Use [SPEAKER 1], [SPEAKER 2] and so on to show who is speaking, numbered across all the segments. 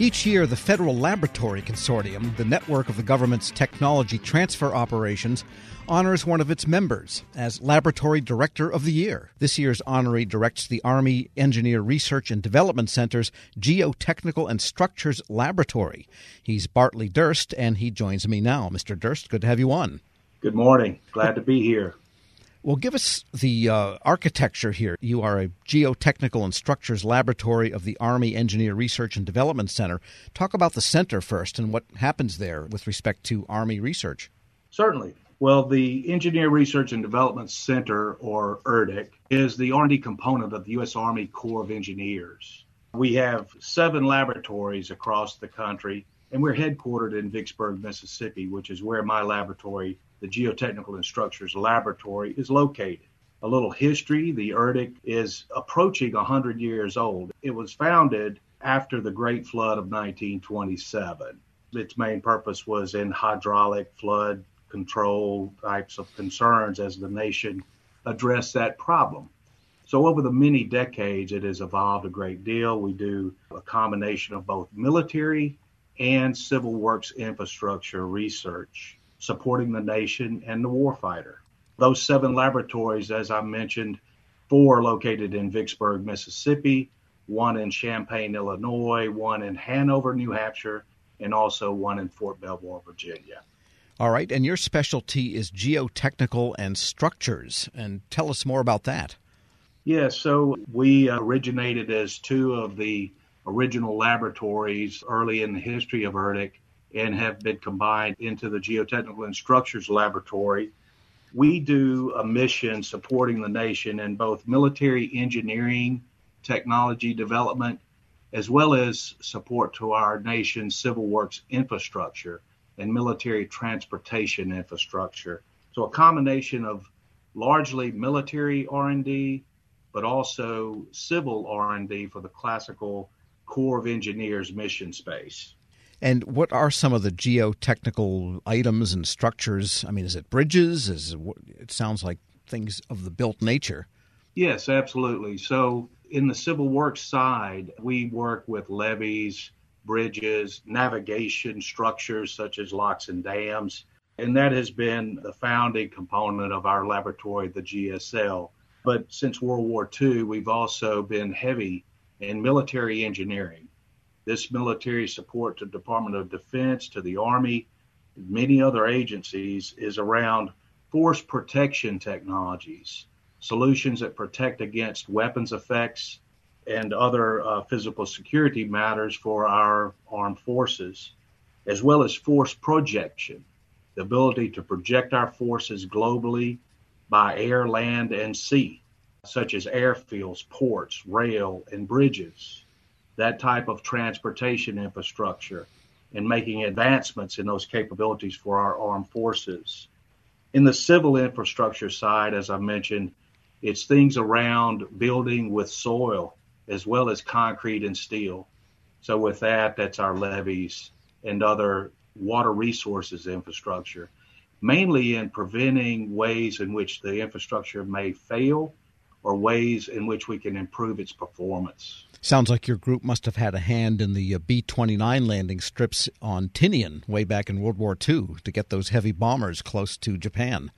[SPEAKER 1] Each year, the Federal Laboratory Consortium, the network of the government's technology transfer operations, honors one of its members as Laboratory Director of the Year. This year's honoree directs the Army Engineer Research and Development Center's Geotechnical and Structures Laboratory. He's Bartley Durst, and he joins me now. Mr. Durst, good to have you on.
[SPEAKER 2] Good morning. Glad to be here.
[SPEAKER 1] Well, give us the uh, architecture here. You are a geotechnical and structures laboratory of the Army Engineer Research and Development Center. Talk about the center first and what happens there with respect to Army research.
[SPEAKER 2] Certainly. Well, the Engineer Research and Development Center, or ERDC, is the R&D component of the U.S. Army Corps of Engineers. We have seven laboratories across the country, and we're headquartered in Vicksburg, Mississippi, which is where my laboratory the Geotechnical and Structures Laboratory is located. A little history the ERDC is approaching 100 years old. It was founded after the Great Flood of 1927. Its main purpose was in hydraulic flood control types of concerns as the nation addressed that problem. So, over the many decades, it has evolved a great deal. We do a combination of both military and civil works infrastructure research supporting the nation and the warfighter. Those seven laboratories, as I mentioned, four located in Vicksburg, Mississippi, one in Champaign, Illinois, one in Hanover, New Hampshire, and also one in Fort Belvoir, Virginia.
[SPEAKER 1] All right, and your specialty is geotechnical and structures. And tell us more about that.
[SPEAKER 2] Yeah, so we originated as two of the original laboratories early in the history of ERDC and have been combined into the Geotechnical and Structures Laboratory. We do a mission supporting the nation in both military engineering, technology development, as well as support to our nation's civil works infrastructure and military transportation infrastructure. So a combination of largely military R&D, but also civil R&D for the classical Corps of Engineers mission space.
[SPEAKER 1] And what are some of the geotechnical items and structures? I mean, is it bridges? Is it, it sounds like things of the built nature.
[SPEAKER 2] Yes, absolutely. So, in the civil works side, we work with levees, bridges, navigation structures such as locks and dams. And that has been the founding component of our laboratory, the GSL. But since World War II, we've also been heavy in military engineering. This military support to Department of Defense, to the Army, many other agencies is around force protection technologies, solutions that protect against weapons effects and other uh, physical security matters for our armed forces, as well as force projection, the ability to project our forces globally by air, land, and sea, such as airfields, ports, rail, and bridges that type of transportation infrastructure and making advancements in those capabilities for our armed forces. In the civil infrastructure side, as I mentioned, it's things around building with soil as well as concrete and steel. So, with that, that's our levees and other water resources infrastructure, mainly in preventing ways in which the infrastructure may fail or ways in which we can improve its performance.
[SPEAKER 1] Sounds like your group must have had a hand in the uh, B 29 landing strips on Tinian way back in World War II to get those heavy bombers close to Japan.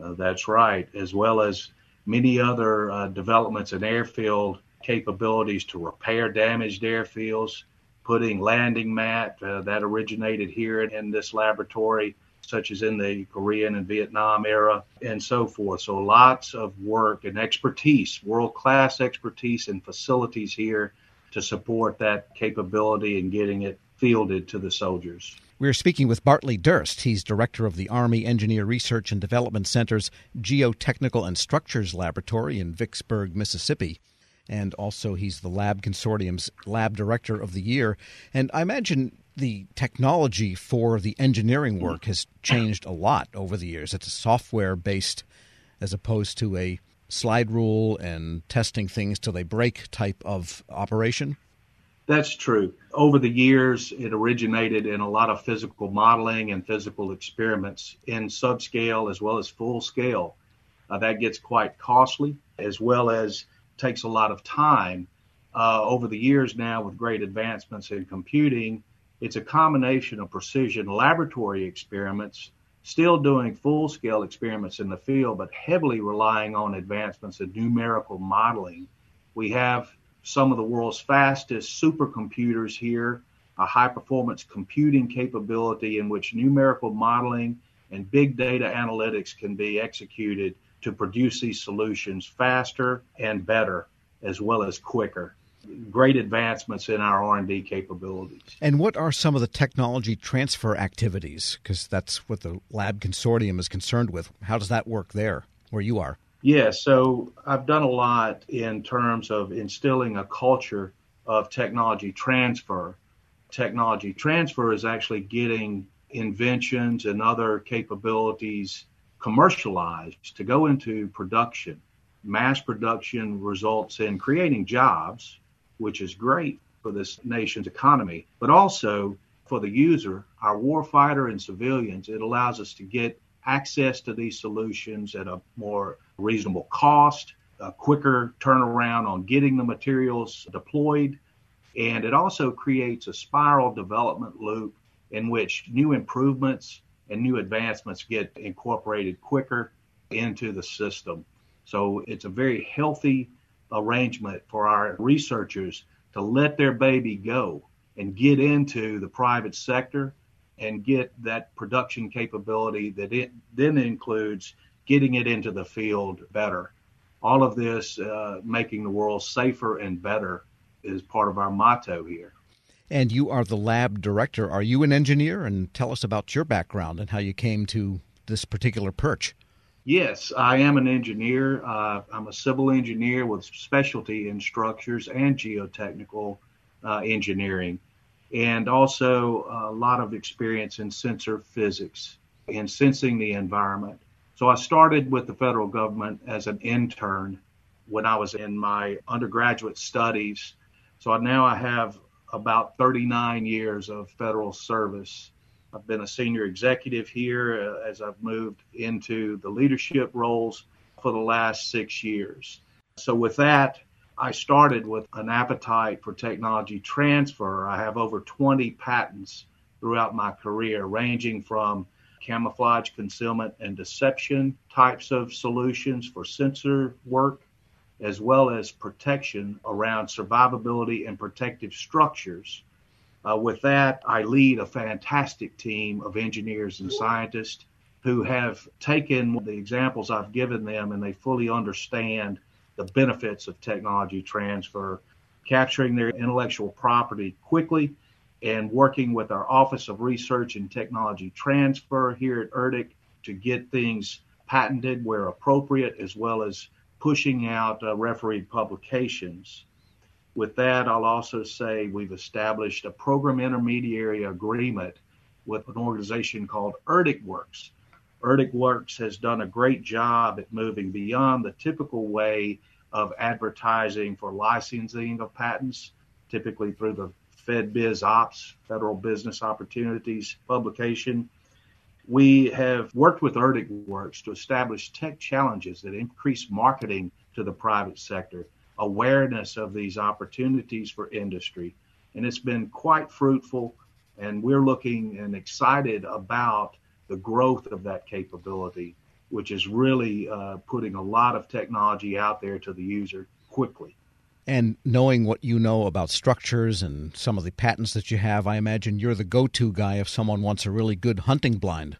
[SPEAKER 2] Uh, that's right, as well as many other uh, developments in airfield capabilities to repair damaged airfields, putting landing mat uh, that originated here in this laboratory such as in the Korean and Vietnam era, and so forth. So lots of work and expertise, world class expertise and facilities here to support that capability and getting it fielded to the soldiers.
[SPEAKER 1] We're speaking with Bartley Durst. He's director of the Army Engineer Research and Development Center's Geotechnical and Structures Laboratory in Vicksburg, Mississippi. And also, he's the Lab Consortium's Lab Director of the Year. And I imagine the technology for the engineering work has changed a lot over the years. It's a software based as opposed to a slide rule and testing things till they break type of operation.
[SPEAKER 2] That's true. Over the years, it originated in a lot of physical modeling and physical experiments in subscale as well as full scale. Uh, that gets quite costly as well as takes a lot of time uh, over the years now with great advancements in computing, it's a combination of precision laboratory experiments, still doing full scale experiments in the field, but heavily relying on advancements in numerical modeling. We have some of the world's fastest supercomputers here, a high performance computing capability in which numerical modeling and big data analytics can be executed to produce these solutions faster and better as well as quicker great advancements in our R&D capabilities.
[SPEAKER 1] And what are some of the technology transfer activities because that's what the lab consortium is concerned with. How does that work there where you are?
[SPEAKER 2] Yeah, so I've done a lot in terms of instilling a culture of technology transfer. Technology transfer is actually getting inventions and other capabilities commercialized to go into production. Mass production results in creating jobs, which is great for this nation's economy, but also for the user, our warfighter and civilians, it allows us to get access to these solutions at a more reasonable cost, a quicker turnaround on getting the materials deployed, and it also creates a spiral development loop in which new improvements and new advancements get incorporated quicker into the system. So it's a very healthy arrangement for our researchers to let their baby go and get into the private sector and get that production capability that it then includes getting it into the field better. All of this uh, making the world safer and better is part of our motto here.
[SPEAKER 1] And you are the lab director. Are you an engineer? And tell us about your background and how you came to this particular perch.
[SPEAKER 2] Yes, I am an engineer. Uh, I'm a civil engineer with specialty in structures and geotechnical uh, engineering, and also a lot of experience in sensor physics and sensing the environment. So I started with the federal government as an intern when I was in my undergraduate studies. So now I have about 39 years of federal service I've been a senior executive here uh, as I've moved into the leadership roles for the last six years. So, with that, I started with an appetite for technology transfer. I have over 20 patents throughout my career, ranging from camouflage, concealment, and deception types of solutions for sensor work, as well as protection around survivability and protective structures uh, with that, I lead a fantastic team of engineers and scientists who have taken the examples I've given them and they fully understand the benefits of technology transfer, capturing their intellectual property quickly and working with our Office of Research and Technology Transfer here at ERDC to get things patented where appropriate, as well as pushing out uh, refereed publications. With that, I'll also say we've established a program intermediary agreement with an organization called ERDCWERX. Erdic Works has done a great job at moving beyond the typical way of advertising for licensing of patents, typically through the FedBizOpps, Federal Business Opportunities publication. We have worked with Erdic Works to establish tech challenges that increase marketing to the private sector awareness of these opportunities for industry. And it's been quite fruitful. And we're looking and excited about the growth of that capability, which is really uh, putting a lot of technology out there to the user quickly.
[SPEAKER 1] And knowing what you know about structures and some of the patents that you have, I imagine you're the go to guy if someone wants a really good hunting blind.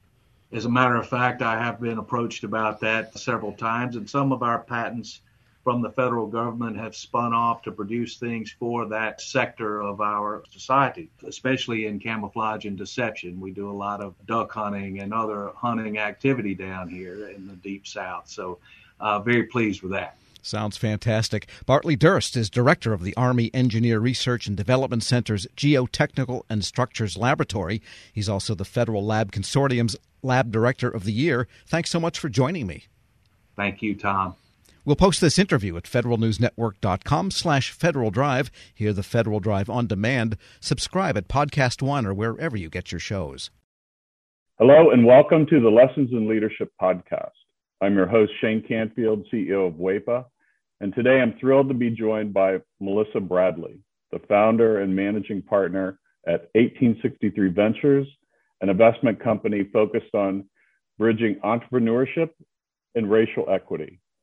[SPEAKER 2] As a matter of fact, I have been approached about that several times, and some of our patents from the federal government have spun off to produce things for that sector of our society, especially in camouflage and deception. We do a lot of duck hunting and other hunting activity down here in the deep south. So, uh, very pleased with that.
[SPEAKER 1] Sounds fantastic. Bartley Durst is director of the Army Engineer Research and Development Center's Geotechnical and Structures Laboratory. He's also the Federal Lab Consortium's Lab Director of the Year. Thanks so much for joining me.
[SPEAKER 2] Thank you, Tom.
[SPEAKER 1] We'll post this interview at federalnewsnetwork.com slash Federal Drive. Hear the Federal Drive on demand. Subscribe at Podcast One or wherever you get your shows.
[SPEAKER 3] Hello and welcome to the Lessons in Leadership podcast. I'm your host, Shane Canfield, CEO of WEPA, And today I'm thrilled to be joined by Melissa Bradley, the founder and managing partner at 1863 Ventures, an investment company focused on bridging entrepreneurship and racial equity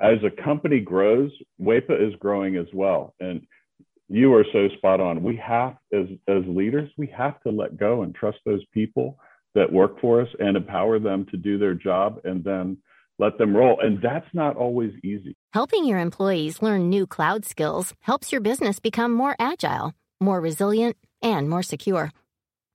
[SPEAKER 3] as a company grows, WEPA is growing as well. And you are so spot on. We have, as, as leaders, we have to let go and trust those people that work for us and empower them to do their job and then let them roll. And that's not always easy.
[SPEAKER 4] Helping your employees learn new cloud skills helps your business become more agile, more resilient, and more secure.